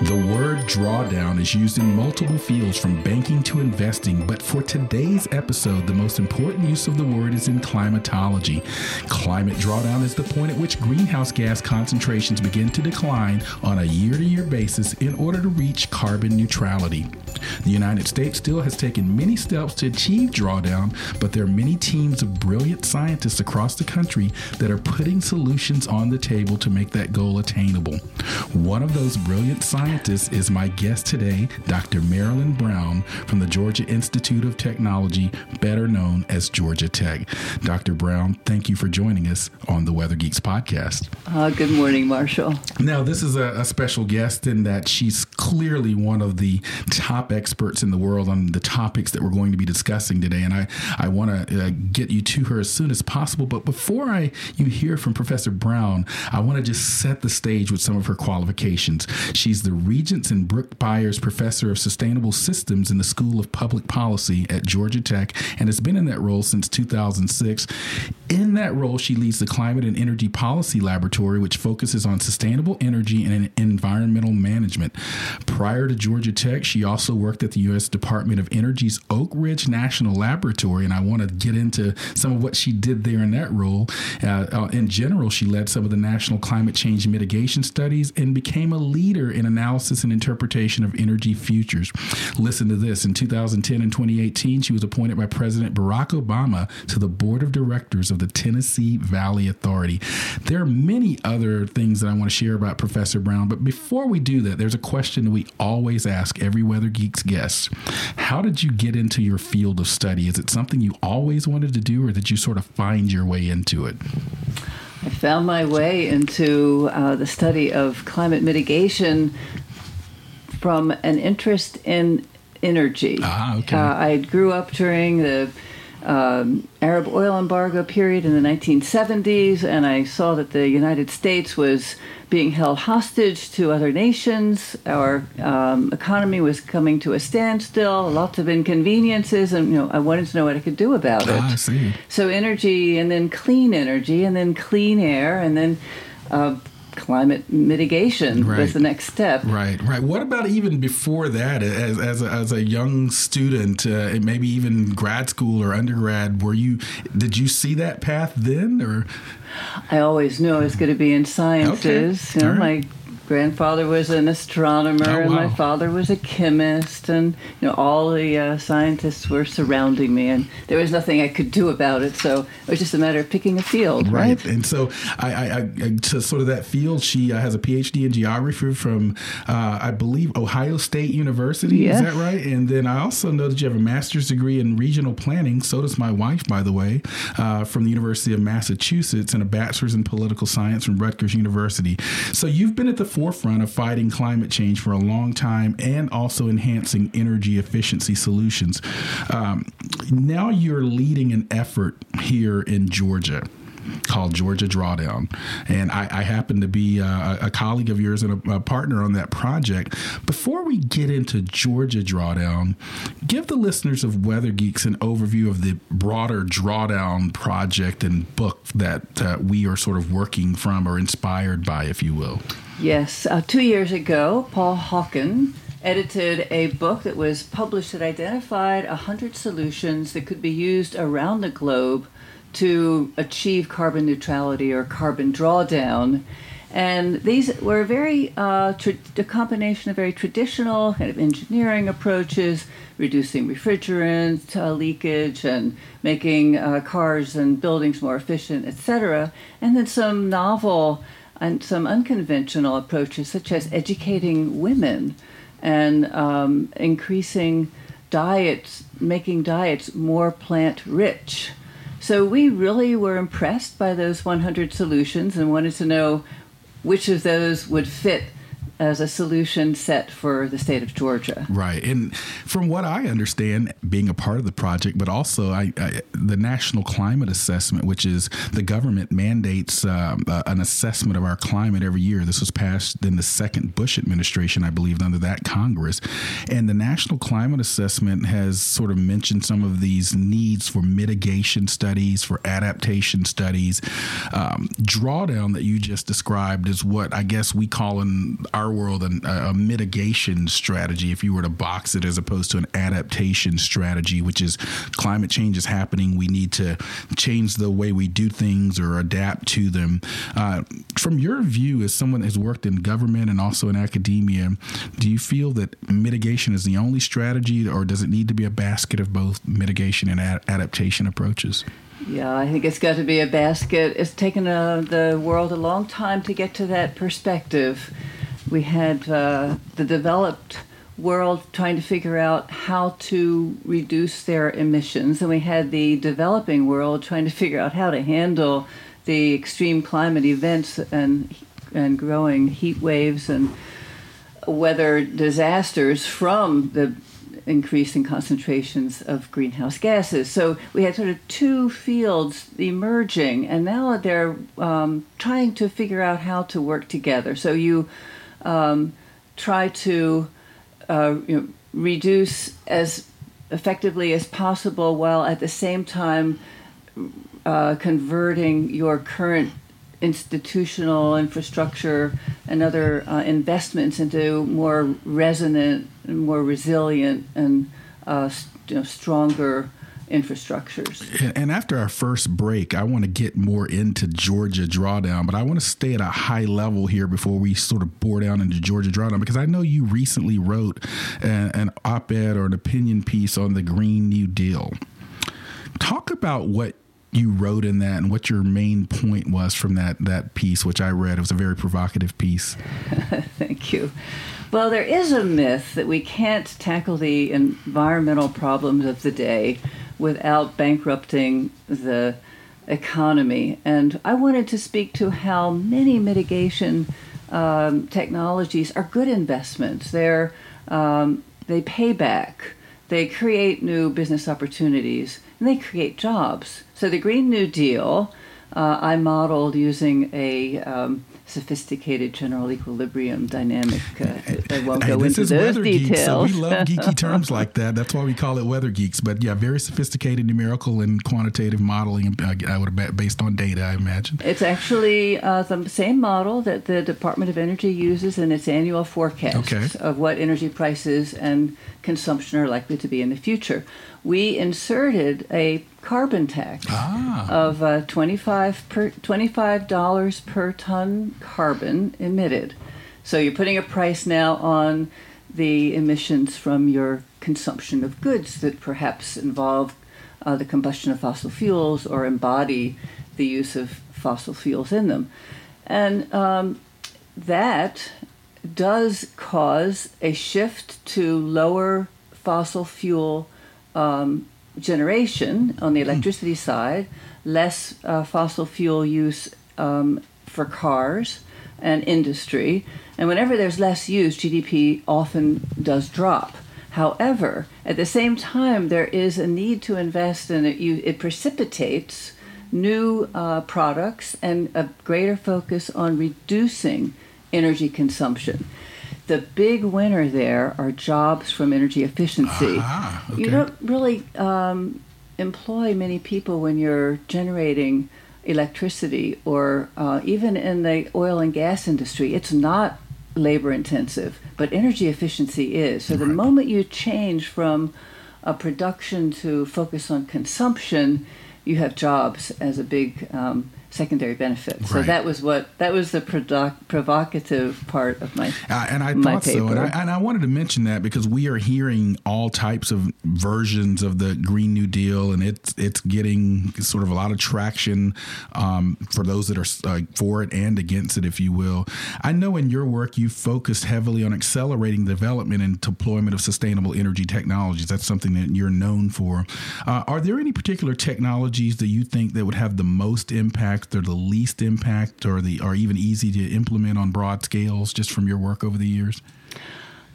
The word drawdown is used in multiple fields from banking to investing, but for today's episode, the most important use of the word is in climatology. Climate drawdown is the point at which greenhouse gas concentrations begin to decline on a year to year basis in order to reach carbon neutrality. The United States still has taken many steps to achieve drawdown, but there are many teams of brilliant scientists across the country that are putting solutions on the table to make that goal attainable. One of those brilliant scientists is my guest today, Dr. Marilyn Brown from the Georgia Institute of Technology, better known as Georgia Tech. Dr. Brown, thank you for joining us on the Weather Geeks podcast. Uh, good morning, Marshall. Now, this is a, a special guest in that she's clearly one of the top experts in the world on the topics that we're going to be discussing today, and I, I want to uh, get you to her as soon as possible. But before I you hear from Professor Brown, I want to just set the stage with some of her qualifications. She's the Regents and Brook Byers Professor of Sustainable Systems in the School of Public Policy at Georgia Tech and has been in that role since 2006. In that role, she leads the Climate and Energy Policy Laboratory, which focuses on sustainable energy and environmental management. Prior to Georgia Tech, she also worked at the U.S. Department of Energy's Oak Ridge National Laboratory, and I want to get into some of what she did there in that role. Uh, uh, in general, she led some of the national climate change mitigation studies and became a leader in analysis and interpretation of energy futures. Listen to this. In 2010 and 2018, she was appointed by President Barack Obama to the board of directors of the Tennessee Valley Authority. There are many other things that I want to share about Professor Brown, but before we do that, there's a question that we always ask every Weather Geeks guest. How did you get into your field of study? Is it something you always wanted to do, or did you sort of find your way into it? I found my way into uh, the study of climate mitigation from an interest in energy. Ah, okay. Uh, I grew up during the um, Arab oil embargo period in the 1970s, and I saw that the United States was being held hostage to other nations. Our um, economy was coming to a standstill, lots of inconveniences, and you know I wanted to know what I could do about it. Ah. So energy, and then clean energy, and then clean air, and then uh, climate mitigation Right. was the next step. Right, right. What about even before that, as as a, as a young student, uh, maybe even grad school or undergrad? Were you did you see that path then, or I always knew I was going to be in sciences. Okay. You know, right. my grandfather was an astronomer, Oh, and my father was a chemist, and you know all the uh, scientists were surrounding me, and there was nothing I could do about it. So it was just a matter of picking a field, right? And so, I, I, I to sort of that field, she uh, has a PhD in geography from, uh, I believe, Ohio State University. Yes. Is that right? And then I also know that you have a master's degree in regional planning. So does my wife, by the way, uh, from the University of Massachusetts, and a bachelor's in political science from Rutgers University. So you've been at the forefront of fighting climate change for a long time, and also enhancing energy efficiency solutions. Um, now you're leading an effort here in Georgia called Georgia Drawdown. And I, I happen to be uh, a, colleague of yours and a, a partner on that project. Before we get into Georgia Drawdown, give the listeners of Weather Geeks an overview of the broader Drawdown project and book that uh, we are sort of working from or inspired by, if you will. Yes, uh, two years ago, Paul Hawken edited a book that was published that identified 100 solutions that could be used around the globe to achieve carbon neutrality or carbon drawdown. And these were very, uh, tra- a combination of very traditional kind of engineering approaches, reducing refrigerant uh, leakage and making uh, cars and buildings more efficient, etc. And then some novel and some unconventional approaches, such as educating women and um, increasing diets, making diets more plant rich. So we really were impressed by those 100 solutions and wanted to know which of those would fit as a solution set for the state of Georgia. Right. And from what I understand, being a part of the project, but also I, I, the National Climate Assessment, which is the government mandates um, uh, an assessment of our climate every year. This was passed in the second Bush administration, I believe, under that Congress. And the National Climate Assessment has sort of mentioned some of these needs for mitigation studies, for adaptation studies. Um, drawdown that you just described is what I guess we call in our world a, a, mitigation strategy if you were to box it as opposed to an adaptation strategy which is climate change is happening. We need to change the way we do things or adapt to them. Uh, from your view as someone has worked in government and also in academia do you feel that mitigation is the only strategy or does it need to be a basket of both mitigation and ad- adaptation approaches? Yeah, I think it's got to be a basket. It's taken uh, the world a long time to get to that perspective we had uh, the developed world trying to figure out how to reduce their emissions, and we had the developing world trying to figure out how to handle the extreme climate events and and growing heat waves and weather disasters from the increasing concentrations of greenhouse gases. So we had sort of two fields emerging, and now they're um, trying to figure out how to work together. So you um, try to uh, you know, reduce as effectively as possible while at the same time uh, converting your current institutional infrastructure and other uh, investments into more resonant and more resilient and uh, you know, stronger infrastructures. And after our first break, I want to get more into Georgia drawdown, but I want to stay at a high level here before we sort of bore down into Georgia drawdown because I know you recently wrote an, an op ed or an opinion piece on the Green New Deal. Talk about what you wrote in that and what your main point was from that that piece which i read it was a very provocative piece thank you well there is a myth that we can't tackle the environmental problems of the day without bankrupting the economy. And I wanted to speak to how many mitigation um, technologies are good investments. They're, um, they pay back, they create new business opportunities, and they create jobs. So the Green New Deal uh, I modeled using a um, sophisticated general equilibrium dynamic. Uh, I won't go hey, into those details. Geeks, so we love geeky terms like that. That's why we call it weather geeks. But yeah, very sophisticated numerical and quantitative modeling. Uh, I would have based on data, I imagine. It's actually uh, the same model that the Department of Energy uses in its annual forecast okay. of what energy prices and consumption are likely to be in the future. We inserted a carbon tax ah. of uh, 25 per, $25 per ton carbon emitted. So you're putting a price now on the emissions from your consumption of goods that perhaps involve uh, the combustion of fossil fuels or embody the use of fossil fuels in them. And um, that does cause a shift to lower fossil fuel um, generation on the hmm. electricity side, less uh, fossil fuel use um, for cars and industry. And whenever there's less use, GDP often does drop. However, at the same time, there is a need to invest in it. You, it precipitates new uh, products and a greater focus on reducing energy consumption the big winner there are jobs from energy efficiency. okay. You don't really um, employ many people when you're generating electricity or uh, even in the oil and gas industry. It's not labor intensive, but energy efficiency is. So the moment you change from a production to focus on consumption, you have jobs as a big um, secondary benefit. So that was what that was the provocative part of my uh, and I thought paper. so, and I, and I wanted to mention that because we are hearing all types of versions of the Green New Deal, and it's it's getting sort of a lot of traction um, for those that are uh, for it and against it, if you will. I know in your work you focused heavily on accelerating the development and deployment of sustainable energy technologies. That's something that you're known for. Uh, are there any particular technologies that you think that would have the most impact? Or the least impact or the are even easy to implement on broad scales just from your work over the years?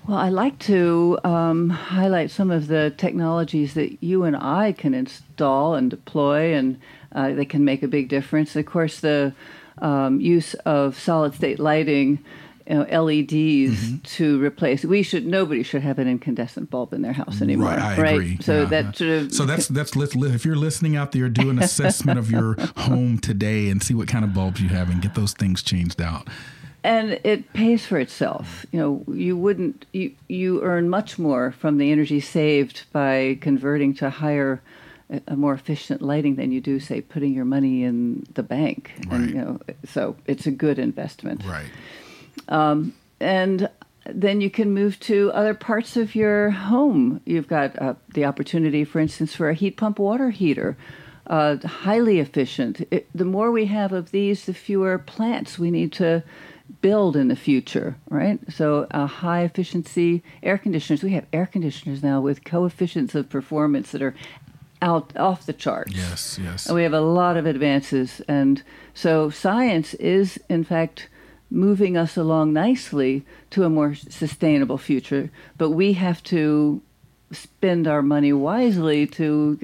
Well, I like to um, highlight some of the technologies that you and I can install and deploy, and uh, they can make a big difference. Of course, the um, use of solid state lighting. You know, LEDs mm-hmm. to replace. We should nobody should have an incandescent bulb in their house anymore. Right, I right? agree. So yeah. that sort of so that's that's if you're listening out there, do an assessment of your home today and see what kind of bulbs you have and get those things changed out and it pays for itself. You know, you wouldn't you you earn much more from the energy saved by converting to higher a more efficient lighting than you do say putting your money in the bank. Right. And you know, so it's a good investment. Right. Um, and then you can move to other parts of your home. You've got uh, the opportunity, for instance, for a heat pump water heater. Uh, highly efficient. It, the more we have of these, the fewer plants we need to build in the future, right? So, uh, high efficiency air conditioners. We have air conditioners now with coefficients of performance that are out off the charts. Yes, yes. And we have a lot of advances, and so science is, in fact, moving us along nicely to a more sustainable future. But we have to spend our money wisely to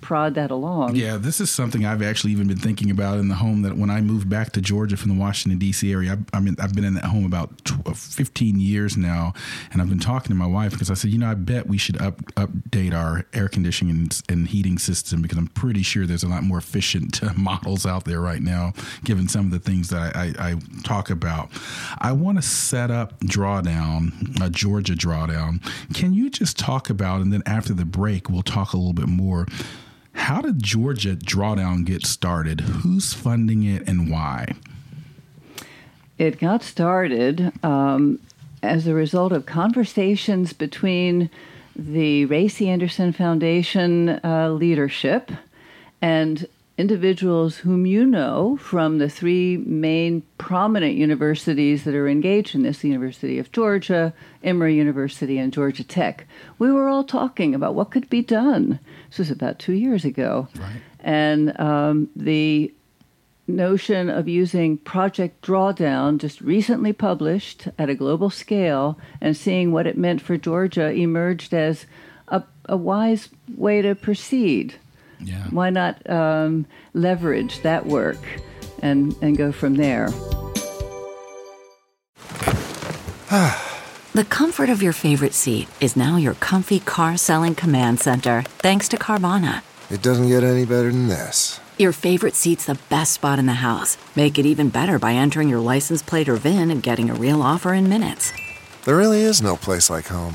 prod that along. Yeah, this is something I've actually even been thinking about in the home that when I moved back to Georgia from the Washington D.C. area, I, I mean, I've been in that home about 12, uh, 15 years now, and I've been talking to my wife because I said, you know, I bet we should up, update our air conditioning and, and heating system because I'm pretty sure there's a lot more efficient models out there right now, given some of the things that I, I, I talk about. I want to set up drawdown, a Georgia drawdown. Can you just talk about, and then after the break, we'll talk a little bit more how did Georgia Drawdown get started? Who's funding it and why? It got started um, as a result of conversations between the Ray C. Anderson Foundation uh, leadership and individuals whom you know from the three main prominent universities that are engaged in this the University of Georgia, Emory University, and Georgia Tech. We were all talking about what could be done. This was about two years ago. Right. And um, the notion of using Project Drawdown, just recently published at a global scale, and seeing what it meant for Georgia, emerged as a, a wise way to proceed. Yeah. Why not um, leverage that work and, and go from there? the comfort of your favorite seat is now your comfy car selling command center, thanks to Carvana. It doesn't get any better than this. Your favorite seat's the best spot in the house. Make it even better by entering your license plate or VIN and getting a real offer in minutes. There really is no place like home.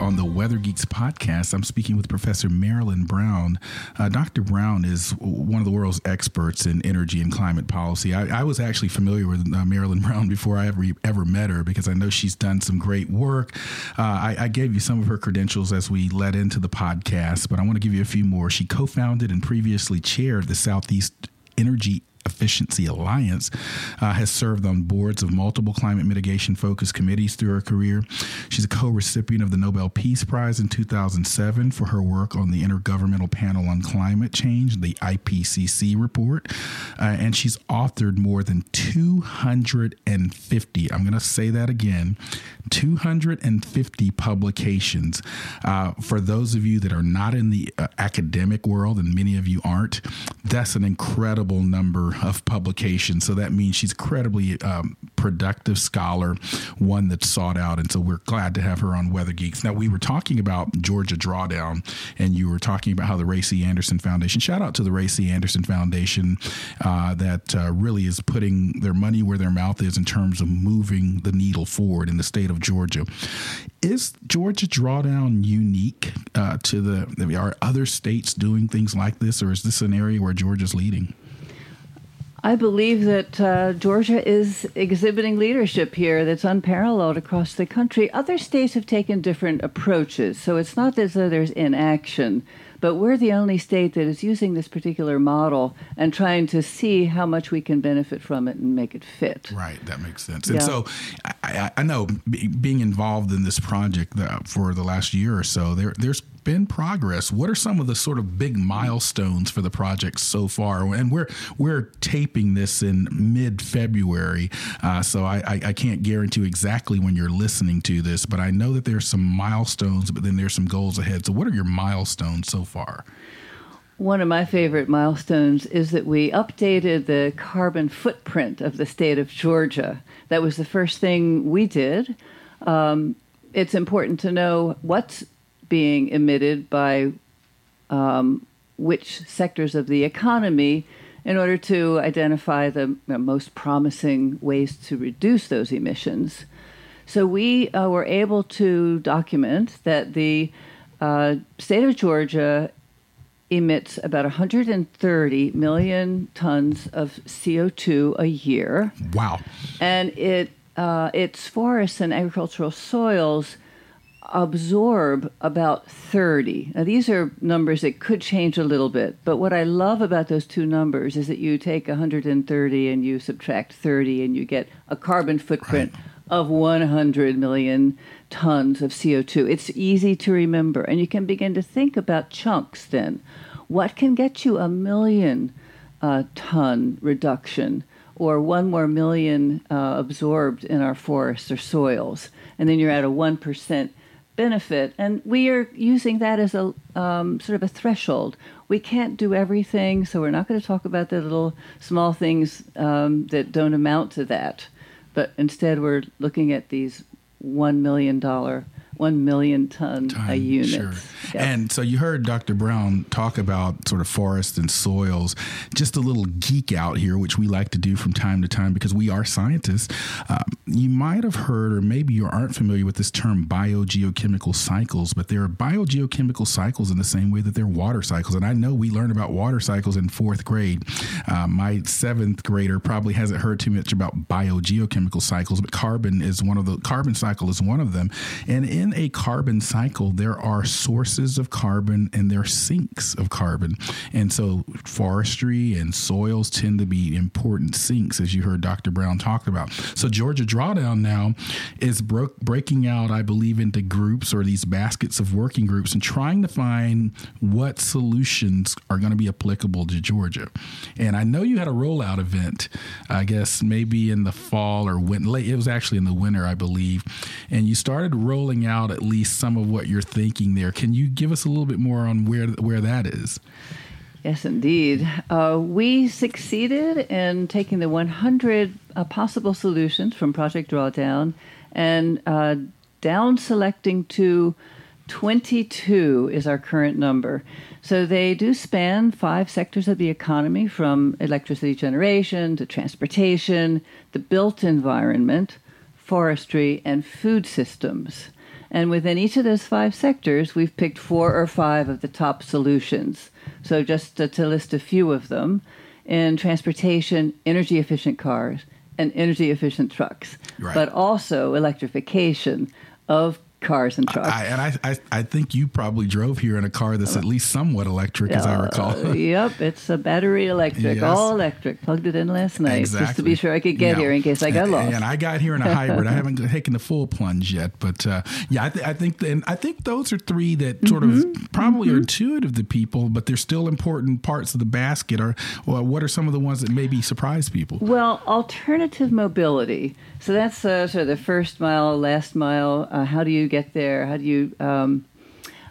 On the Weather Geeks podcast. I'm speaking with Professor Marilyn Brown. Uh, Dr. Brown is one of the world's experts in energy and climate policy. I, I was actually familiar with uh, Marilyn Brown before I ever ever met her because I know she's done some great work. Uh, I, I gave you some of her credentials as we led into the podcast, but I want to give you a few more. She co-founded and previously chaired the Southeast Energy Efficiency Alliance, uh, has served on boards of multiple climate mitigation focused committees through her career. She's a co recipient of the Nobel Peace Prize in 2007 for her work on the Intergovernmental Panel on Climate Change, the IPCC report. Uh, and she's authored more than 250, I'm going to say that again, 250 publications. Uh, for those of you that are not in the uh, academic world, and many of you aren't, that's an incredible number of publication. So that means she's incredibly um, productive scholar, one that's sought out. And so we're glad to have her on Weather Geeks. Now, we were talking about Georgia Drawdown, and you were talking about how the Ray C. Anderson Foundation, shout out to the Ray C. Anderson Foundation, uh, that uh, really is putting their money where their mouth is in terms of moving the needle forward in the state of Georgia. Is Georgia Drawdown unique uh, to the, are other states doing things like this, or is this an area where Georgia's leading? I believe that uh, Georgia is exhibiting leadership here that's unparalleled across the country. Other states have taken different approaches, so it's not as though there's inaction, But we're the only state that is using this particular model and trying to see how much we can benefit from it and make it fit. Right, that makes sense. Yeah. And so I, I, know be, being involved in this project uh, for the last year or so, there, there's been progress. What are some of the sort of big milestones for the project so far? And we're we're taping this in mid February, uh, so I, I, I can't guarantee exactly when you're listening to this, but I know that there's some milestones, but then there's some goals ahead. So, what are your milestones so far? One of my favorite milestones is that we updated the carbon footprint of the state of Georgia. That was the first thing we did. Um, it's important to know what's being emitted by um, which sectors of the economy in order to identify the most promising ways to reduce those emissions. So we uh, were able to document that the uh, state of Georgia emits about 130 million tons of CO2 a year, Wow. and it uh, its forests and agricultural soils absorb about 30. Now, these are numbers that could change a little bit, but what I love about those two numbers is that you take 130 and you subtract 30 and you get a carbon footprint of 100 million tons of CO2. It's easy to remember, and you can begin to think about chunks then. What can get you a million uh, ton reduction? or one more million uh, absorbed in our forests or soils, and then you're at a 1% benefit. And we are using that as a um, sort of a threshold. We can't do everything, so we're not going to talk about the little small things um, that don't amount to that. But instead, we're looking at these $1 million, 1 million ton, a time, unit. Sure. Yep. And so you heard Dr. Brown talk about sort of forests and soils. Just a little geek out here, which we like to do from time to time because we are scientists. Um, you might have heard, or maybe you aren't familiar with this term biogeochemical cycles, but there are biogeochemical cycles in the same way that there are water cycles. And I know we learned about water cycles in fourth grade. Uh, my seventh grader probably hasn't heard too much about biogeochemical cycles, but carbon is one of the carbon cycle is one of them. And in a carbon cycle, there are sources of carbon and there are sinks of carbon. And so forestry and soils tend to be important sinks, as you heard Dr. Brown talk about. So Georgia Drawdown now is bro- breaking out, I believe, into groups or these baskets of working groups and trying to find what solutions are going to be applicable to Georgia. And I know you had a rollout event, I guess maybe in the fall or late. It was actually in the winter, I believe. And you started rolling out at least some of what you're thinking there. Can you give us a little bit more on where where that is? Yes, indeed. Uh, we succeeded in taking the 100 uh, possible solutions from Project Drawdown and uh, down selecting to 22 is our current number. So they do span five sectors of the economy from electricity generation to transportation, the built environment, forestry, and food systems. And within each of those five sectors, we've picked four or five of the top solutions. So, just to, to list a few of them in transportation, energy efficient cars and energy efficient trucks, Right. but also electrification of cars and trucks. I, and I, I I think you probably drove here in a car that's at least somewhat electric, as I recall. Uh, yep, it's a battery electric, Yes. all electric. Plugged it in last night just to be sure I could get Yeah. here in case I got and, lost. And I got here in a hybrid. I haven't taken the full plunge yet, but uh, yeah, I, th- I think and I think those are three that sort Mm-hmm. of probably are intuitive to people, but they're still important parts of the basket. Or well, what are some of the ones that maybe surprise people? Well, alternative mobility. So that's uh, sort of the first mile, last mile. Uh, how do you get there? How do you um,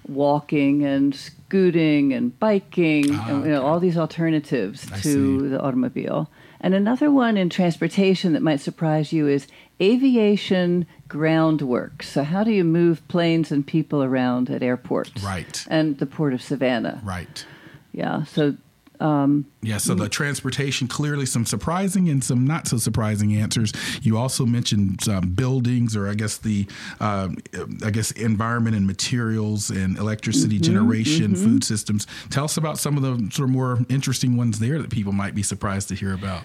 walking and scooting and biking? and, you know, all these alternatives Ah, I to see. the automobile. And another one in transportation that might surprise you is aviation groundwork. So how do you move planes and people around at airports? Right. And the port of Savannah. Right. Yeah. So Yeah, so the transportation clearly some surprising and some not so surprising answers. You also mentioned um, buildings, or I guess the, uh, I guess environment and materials and electricity generation, food systems. Tell us about some of the sort of more interesting ones there that people might be surprised to hear about.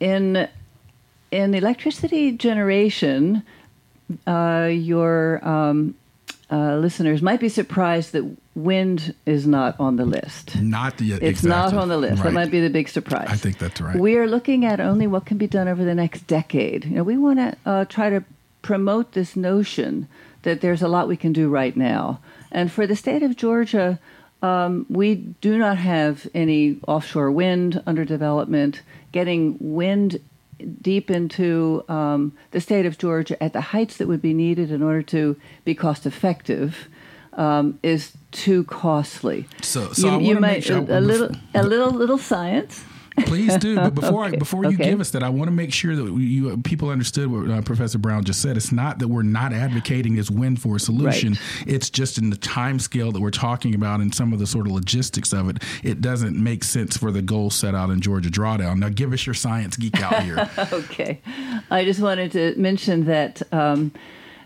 in in electricity generation, uh, your um, uh, listeners might be surprised that wind is not on the list. Not the It's not on the list. That might be the big surprise. I think that's right. We are looking at only what can be done over the next decade. You know, we want to uh, try to promote this notion that there's a lot we can do right now. And for the state of Georgia, um, we do not have any offshore wind under development. Getting wind deep into um, the state of Georgia at the heights that would be needed in order to be cost effective um, is too costly. So- so I wanna make sure- a, a little a little little science. Please do. But before I, before you Okay. give us that, I want to make sure that you people understood what uh, Professor Brown just said. It's not that we're not advocating this win for a solution. Right. It's just in the time scale that we're talking about and some of the sort of logistics of it. It doesn't make sense for the goal set out in Georgia Drawdown. Now, give us your science geek out here. Okay. I just wanted to mention that um,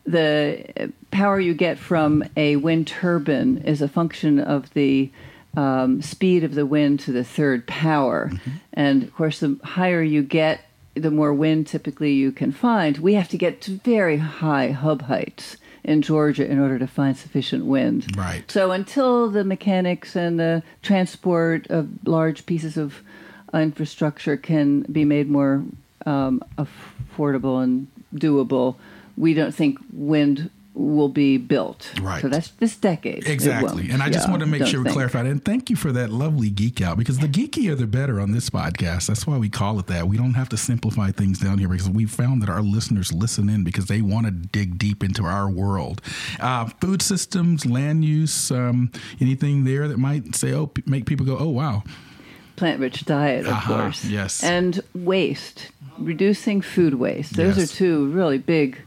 the power you get from a wind turbine is a function of the um, speed of the wind to the third power. And of course, the higher you get, the more wind typically you can find. We have to get to very high hub heights in Georgia in order to find sufficient wind. Right. So until the mechanics and the transport of large pieces of infrastructure can be made more um, affordable and doable, we don't think wind will be built. Right. So that's this decade. Exactly. And I just Yeah, want to make sure we think. clarify that. And thank you for that lovely geek out because the geekier the better on this podcast. That's why we call it that. We don't have to simplify things down here because we found that our listeners listen in because they want to dig deep into our world. Uh, food systems, land use, um, anything there that might say, oh, p- make people go, oh, wow. Plant-rich diet, of Uh-huh, course. yes. And waste, reducing food waste. Those Yes. are two really big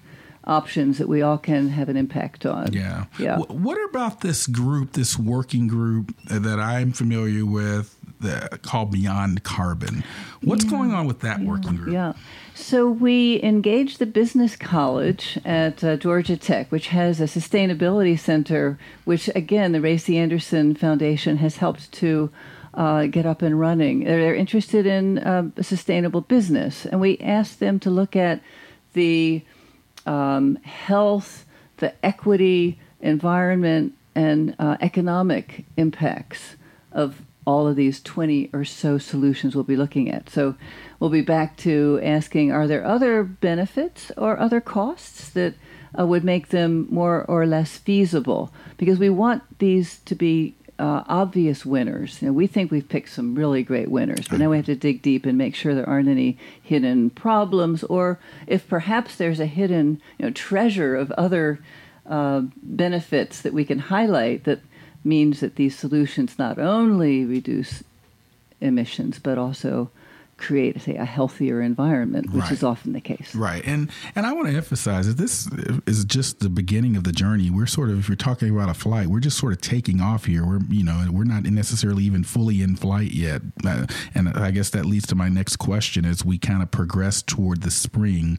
options that we all can have an impact on. Yeah. Yeah. Wh- what about this group, this working group that I'm familiar with that, called Beyond Carbon? What's going on with that working group? Yeah. So we engaged the business college at uh, Georgia Tech, which has a sustainability center, which again the Ray C. Anderson Foundation has helped to uh, get up and running. They're, they're interested in uh, a sustainable business, and we asked them to look at the um, health, the equity, environment, and uh, economic impacts of all of these 20 or so solutions we'll be looking at. So we'll be back to asking are there other benefits or other costs that uh, would make them more or less feasible? Because we want these to be uh, obvious winners. We think we've picked some really great winners, but now we have to dig deep and make sure there aren't any hidden problems, or if perhaps there's a hidden you know, treasure of other uh, benefits that we can highlight that means that these solutions not only reduce emissions but also create, say, a healthier environment, which Right. is often the case. Right, and and I want to emphasize that this is just the beginning of the journey. We're sort of, if you're talking about a flight, we're just sort of taking off here. We're you know we're not necessarily even fully in flight yet, uh, and I guess that leads to my next question as we kind of progress toward the spring.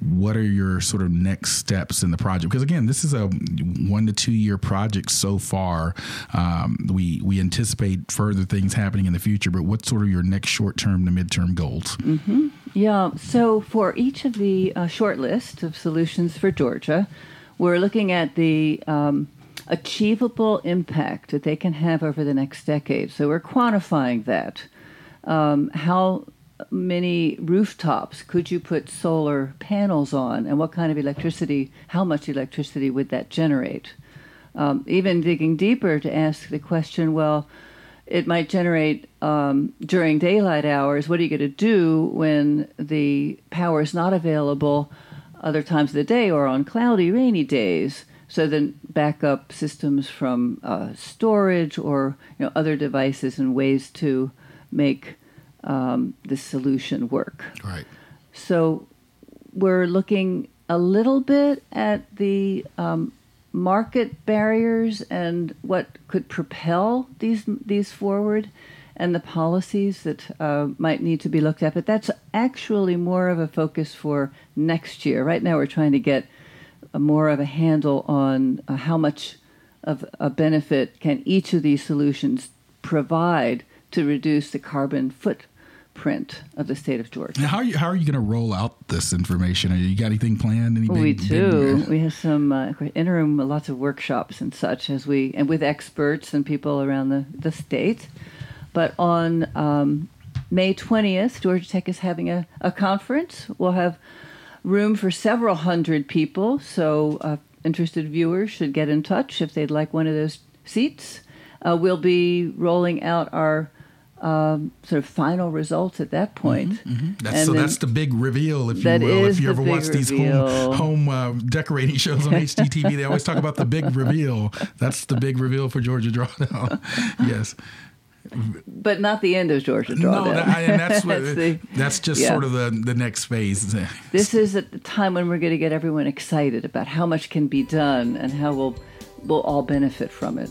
What are your sort of next steps in the project? Because again, this is a one to two year project so far. Um, we we anticipate further things happening in the future, but what's sort of your next short term to midterm goals? Yeah. So for each of the uh, short list of solutions for Georgia, we're looking at the um, achievable impact that they can have over the next decade. So we're quantifying that. Um, how many rooftops could you put solar panels on, and what kind of electricity? How much electricity would that generate? Um, even digging deeper to ask the question, well, it might generate um, during daylight hours. What are you going to do when the power is not available other times of the day or on cloudy, rainy days? So then backup systems from uh, storage or you know other devices and ways to make um, the solution work. Right. So we're looking a little bit at the um, market barriers and what could propel these these forward, and the policies that uh, might need to be looked at. But that's actually more of a focus for next year. Right now, we're trying to get more of a handle on uh, how much of a benefit can each of these solutions provide to reduce the carbon footprint of the state of Georgia. Now, how are you, how are you going to roll out this information? Are you got anything planned? Any we big- do. big- we have some uh, interim, lots of workshops and such as we, and with experts and people around the, the state. But on um, May 20th, Georgia Tech is having a, a conference. We'll have room for several hundred people, so uh, interested viewers should get in touch if they'd like one of those seats. Uh, we'll be rolling out our um, sort of final results at that point. That's, And so then- that's the big reveal, if you will. If you ever watch these reveal. home home uh, decorating shows on HGTV, they always talk about the big reveal. That's the big reveal for Georgia Drawdown. yes. But not the end of Georgia No, Drawdown. that, and that's what, That's the- that's just yeah. sort of the the next phase. This is at the time when we're going to get everyone excited about how much can be done and how we'll we'll all benefit from it.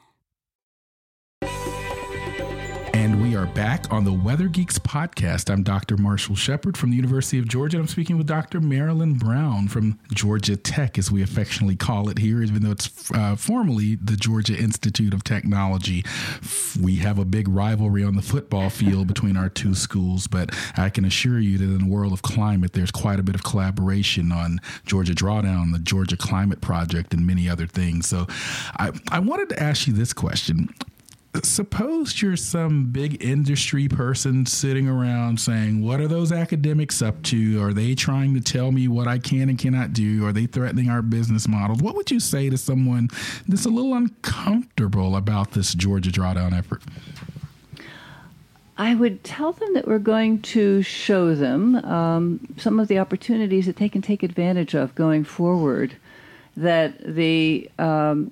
Back on the Weather Geeks podcast. I'm Dr. Marshall Shepard from the University of Georgia. and I'm speaking with Dr. Marilyn Brown from Georgia Tech, as we affectionately call it here, even though it's uh, formally the Georgia Institute of Technology. We have a big rivalry on the football field between our two schools, but I can assure you that in the world of climate, there's quite a bit of collaboration on Georgia Drawdown, the Georgia Climate Project, and many other things. So I, I wanted to ask you this question suppose you're some big industry person sitting around saying, What are those academics up to? Are they trying to tell me what I can and cannot do? Are they threatening our business models? What would you say to someone that's a little uncomfortable about this Georgia drawdown effort? I would tell them that we're going to show them um, some of the opportunities that they can take advantage of going forward. That the um,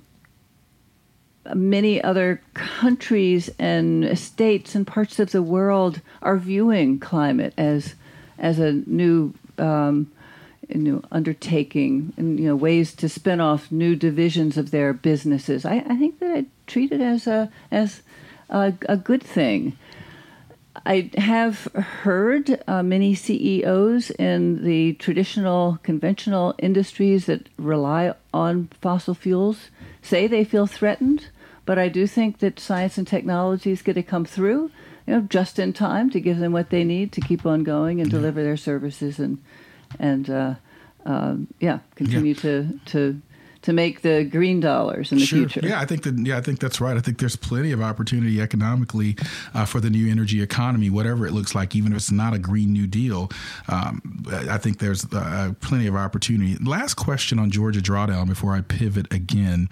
many other countries and states and parts of the world are viewing climate as as a new um, new undertaking and you know ways to spin off new divisions of their businesses. I, I think that I treat it as a as a, a good thing. I have heard uh, many CEOs in the traditional, conventional industries that rely on fossil fuels say they feel threatened, but I do think that science and technology is going to come through, you know, just in time to give them what they need to keep on going and deliver their services and and uh, um, yeah, continue to to to make the green dollars in the Sure. future. Yeah, I think that. Yeah, I think that's right. I think there's plenty of opportunity economically uh, for the new energy economy, whatever it looks like, even if it's not a green new deal. Um, I think there's uh, plenty of opportunity. Last question on Georgia drawdown before I pivot again.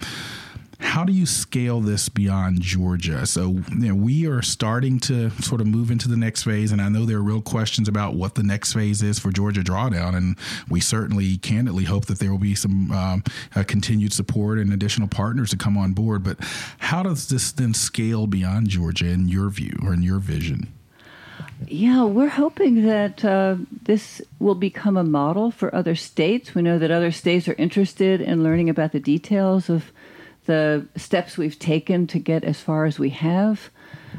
How do you scale this beyond Georgia? So, you know, we are starting to sort of move into the next phase, and I know there are real questions about what the next phase is for Georgia Drawdown, and we certainly candidly hope that there will be some um, uh, continued support and additional partners to come on board. But how does this then scale beyond Georgia in your view or in your vision? Yeah, we're hoping that uh, this will become a model for other states. We know that other states are interested in learning about the details of the steps we've taken to get as far as we have.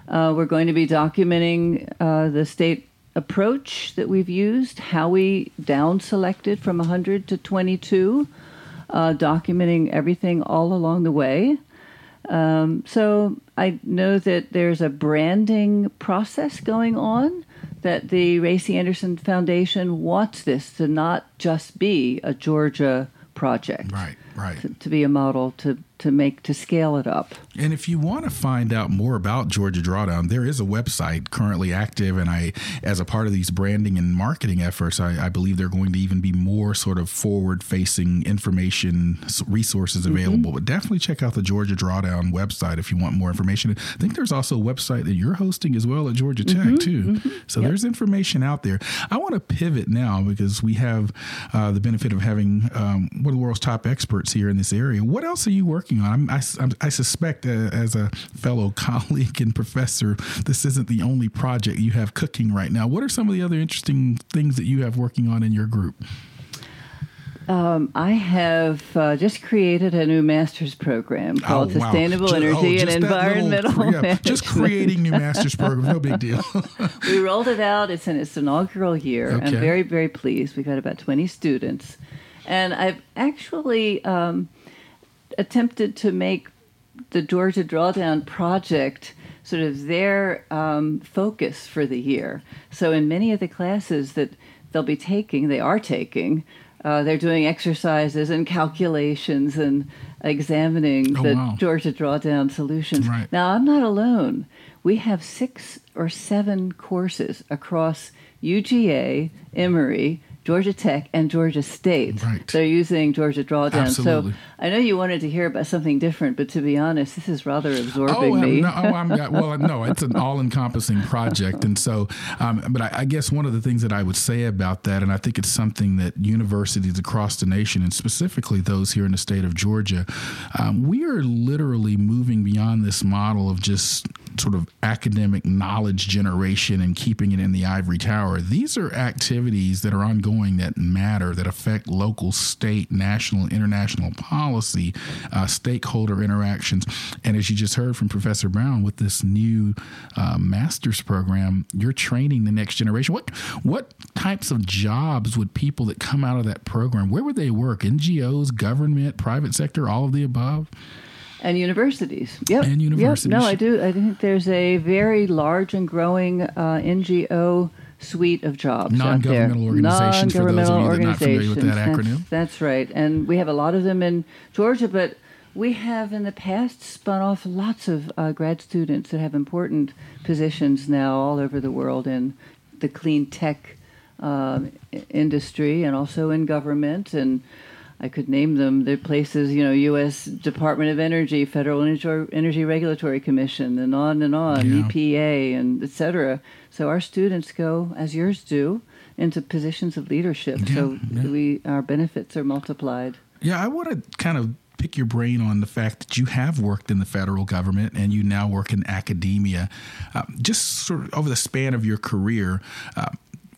Uh, we're going to be documenting uh, the state approach that we've used, how we down selected from 100 to 22, uh, documenting everything all along the way. Um, so I know that there's a branding process going on. That the Ray C. Anderson Foundation wants this to not just be a Georgia project, Right, right. to, to be a model to to make to scale it up. And if you want to find out more about Georgia Drawdown, there is a website currently active. And I, as a part of these branding and marketing efforts, I, I believe there are going to even be more sort of forward facing information resources available. But definitely check out the Georgia Drawdown website if you want more information. I think there's also a website that you're hosting as well at Georgia Tech, too. So there's information out there. I want to pivot now because we have uh, the benefit of having um, one of the world's top experts here in this area. What else are you working working on. I, I, I suspect, uh, as a fellow colleague and professor, this isn't the only project you have cooking right now. What are some of the other interesting things that you have working on in your group? Um, I have uh, just created a new master's program called oh, wow. Sustainable just, Energy oh, and Environmental little, yeah, Management. Just creating new master's programs, no big deal. we rolled it out. It's in its inaugural year. Okay. I'm very, very pleased. We've got about 20 students. And I've actually um, attempted to make the Georgia Drawdown Project sort of their um, focus for the year. So in many of the classes that they'll be taking, they are taking, uh, they're doing exercises and calculations and examining Oh, the wow. Georgia Drawdown solutions. Right. Now, I'm not alone. We have six or seven courses across UGA, Emory, Georgia Tech, and Georgia State. Right. They're using Georgia Drawdown. Absolutely. So I know you wanted to hear about something different, but to be honest, this is rather absorbing Oh, um, me. no, oh, I'm got, well, no, it's an all-encompassing project, and so, um, but I, I guess one of the things that I would say about that, and I think it's something that universities across the nation, and specifically those here in the state of Georgia, um, we are literally moving beyond this model of just sort of academic knowledge generation and keeping it in the ivory tower. These are activities that are ongoing that matter, that affect local, state, national, international policy, uh, stakeholder interactions. And as you just heard from Professor Brown, with this new uh, master's program, you're training the next generation. What what types of jobs would people that come out of that program? Where would they work? NGOs, government, private sector, all of the above. and universities. Yep. And Yep. universities. No, I do. I think there's a very large and growing uh, NGO suite of jobs out there. Non-governmental organizations, for those of you that are not familiar with that acronym. That's, that's right. And we have a lot of them in Georgia, but we have in the past spun off lots of uh, grad students that have important positions now all over the world in the clean tech i- industry and also in government and I could name them. They're places, you know, U.S. Department of Energy, Federal Energy, Regulatory Commission, and on and on, Yeah. EPA, and et cetera. So our students go, as yours do, into positions of leadership. so Yeah, yeah. we our benefits are multiplied. Yeah, I want to kind of pick your brain on the fact that you have worked in the federal government and you now work in academia. Uh, just sort of over the span of your career, uh,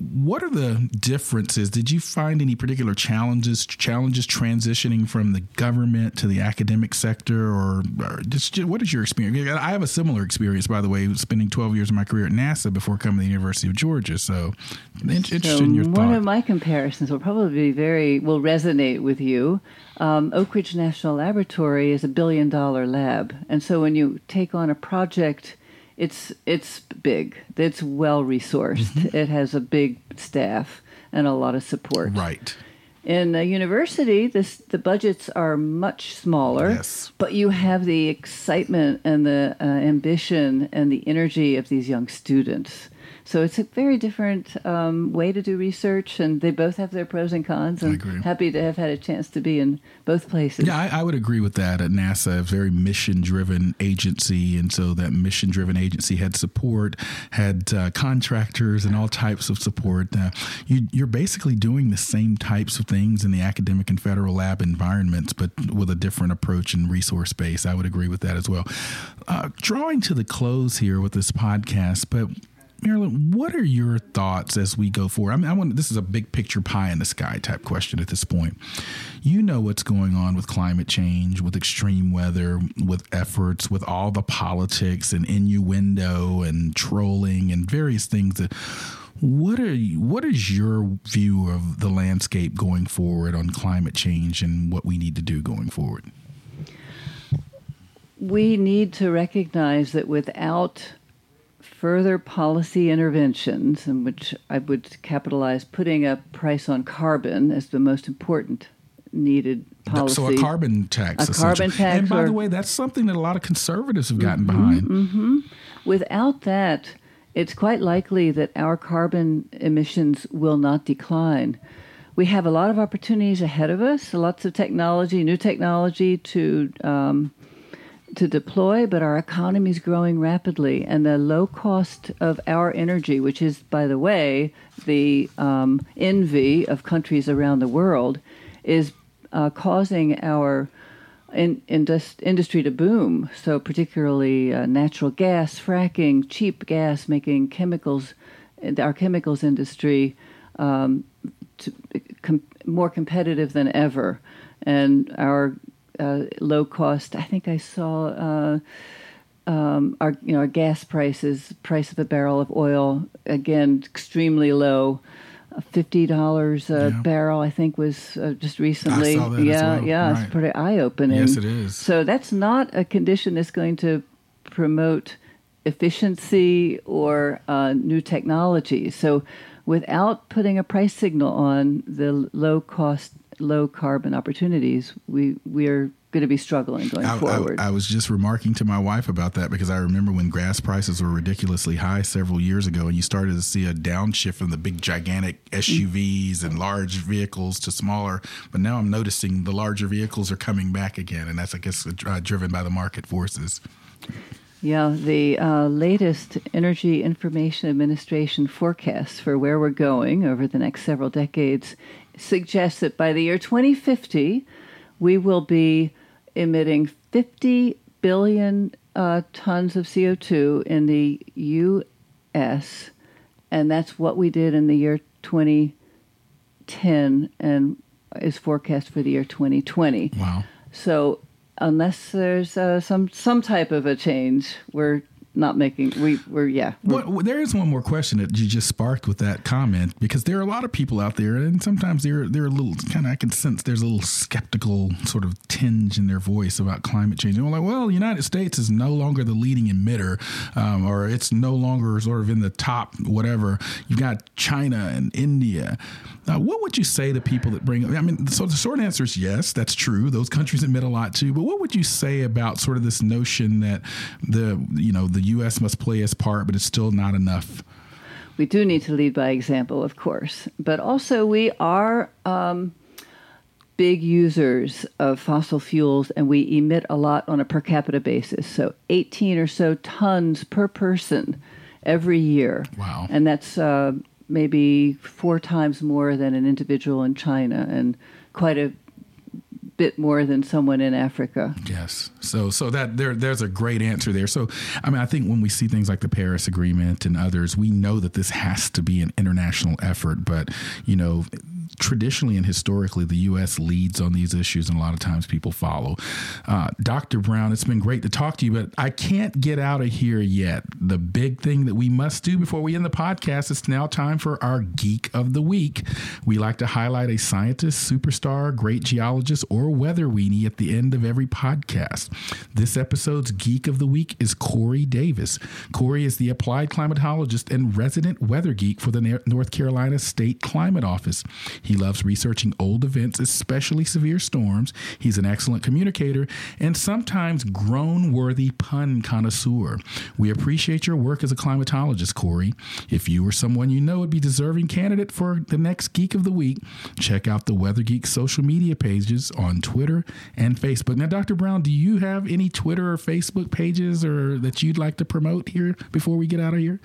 what are the differences? Did you find any particular challenges challenges transitioning from the government to the academic sector, or, or just, what is your experience? I have a similar experience, by the way, spending 12 years of my career at NASA before coming to the University of Georgia. So, in- interested So in your one thoughts. of my comparisons will probably be very will resonate with you. Um, Oak Ridge National Laboratory is a billion dollar lab, and so when you take on a project, it's it's big. It's well resourced. Mm-hmm. It has a big staff and a lot of support. right. In a university, this the budgets are much smaller, Yes. but you have the excitement and the uh, ambition and the energy of these young students. So it's a very different um, way to do research, and they both have their pros and cons. And agree. happy to have had a chance to be in both places. Yeah, I, I would agree with that. At NASA, a very mission driven agency. And so that mission driven agency had support, had uh, contractors, and all types of support. Uh, you, you're basically doing the same types of things in the academic and federal lab environments, but with a different approach and resource base. I would agree with that as well. Uh, drawing to the close here with this podcast, but Marilyn, what are your thoughts as we go forward? I mean, I want this is a big picture pie in the sky type question at this point. You know what's going on with climate change, with extreme weather, with efforts, with all the politics and innuendo and trolling and various things that what are you, what is your view of the landscape going forward on climate change and what we need to do going forward? we need to recognize that without further policy interventions, in which I would capitalize putting a price on carbon as the most important needed policy. So a carbon tax. A carbon tax And by or- the way, that's something that a lot of conservatives have gotten behind. Without that, it's quite likely that our carbon emissions will not decline. We have a lot of opportunities ahead of us, lots of technology, new technology to um, to deploy, but our economy is growing rapidly, and the low cost of our energy, which is, by the way, the um, envy of countries around the world, is uh, causing our in, indus- industry to boom. So, particularly uh, natural gas, fracking, cheap gas, making chemicals, our chemicals industry um, to, com- more competitive than ever. And our uh, low cost, I think I saw. Uh, um, our you know our gas prices, price of a barrel of oil, again extremely low fifty dollars a yeah. barrel. I think was uh, just recently. yeah, well. yeah, right. it's pretty eye opening. Yes, it is. So that's not a condition that's going to promote efficiency or uh, new technology. So without putting a price signal on the low cost, low carbon opportunities, we we are going to be struggling going I, forward. I, I, was just remarking to my wife about that because I remember when gas prices were ridiculously high several years ago, and you started to see a downshift from the big, gigantic SUVs and large vehicles to smaller. But now I'm noticing the larger vehicles are coming back again, and that's, I guess, uh, driven by the market forces. Yeah, the uh, latest Energy Information Administration forecasts for where we're going over the next several decades suggests that by the year 2050, we will be emitting 50 billion uh, tons of CO2 in the U.S., and that's what we did in the year 2010 and is forecast for the year 2020. Wow. So unless there's uh, some some type of a change, we're not making we we're yeah. We're, well, there is one more question that you just sparked with that comment because there are a lot of people out there and sometimes they're they're a little kind of I can sense there's a little skeptical sort of tinge in their voice about climate change. And we're like well the United States is no longer the leading emitter um, or it's no longer sort of in the top whatever. You've got China and India uh, what would you say to people that bring I mean so the short answer is yes that's true those countries emit a lot too but what would you say about sort of this notion that the you know the the U.S. must play its part, but it's still not enough. We do need to lead by example, of course, but also we are um, big users of fossil fuels and we emit a lot on a per capita basis. So 18 or so tons per person every year. Wow. And that's uh, maybe four times more than an individual in China and quite a bit more than someone in Africa. Yes. So so that there there's a great answer there. So I mean I think when we see things like the Paris Agreement and others, we know that this has to be an international effort, but you know traditionally and historically, the U.S. leads on these issues, and a lot of times people follow. Uh, Dr. Brown, it's been great to talk to you, but I can't get out of here yet. The big thing that we must do before we end the podcast is now time for our Geek of the Week. We like to highlight a scientist, superstar, great geologist, or weather weenie at the end of every podcast. This episode's Geek of the Week is Corey Davis. Corey is the applied climatologist and resident weather geek for the North Carolina State Climate Office. He loves researching old events, especially severe storms. He's an excellent communicator and sometimes groan worthy pun connoisseur. We appreciate your work as a climatologist, Corey. If you or someone you know would be deserving candidate for the next Geek of the Week, check out the Weather Geek social media pages on Twitter and Facebook. Now, Dr. Brown, do you have any Twitter or Facebook pages or that you'd like to promote here before we get out of here?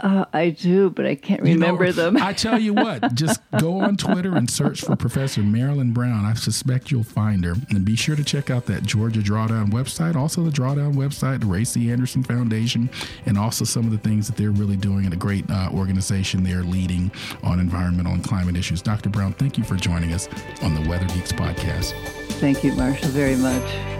Uh, I do, but I can't remember you know, them. I tell you what, just go on Twitter and search for Professor Marilyn Brown. I suspect you'll find her. And be sure to check out that Georgia Drawdown website, also the Drawdown website, the Ray C. Anderson Foundation, and also some of the things that they're really doing at a great uh, organization they're leading on environmental and climate issues. Dr. Brown, thank you for joining us on the Weather Geeks podcast. Thank you, Marshall, very much.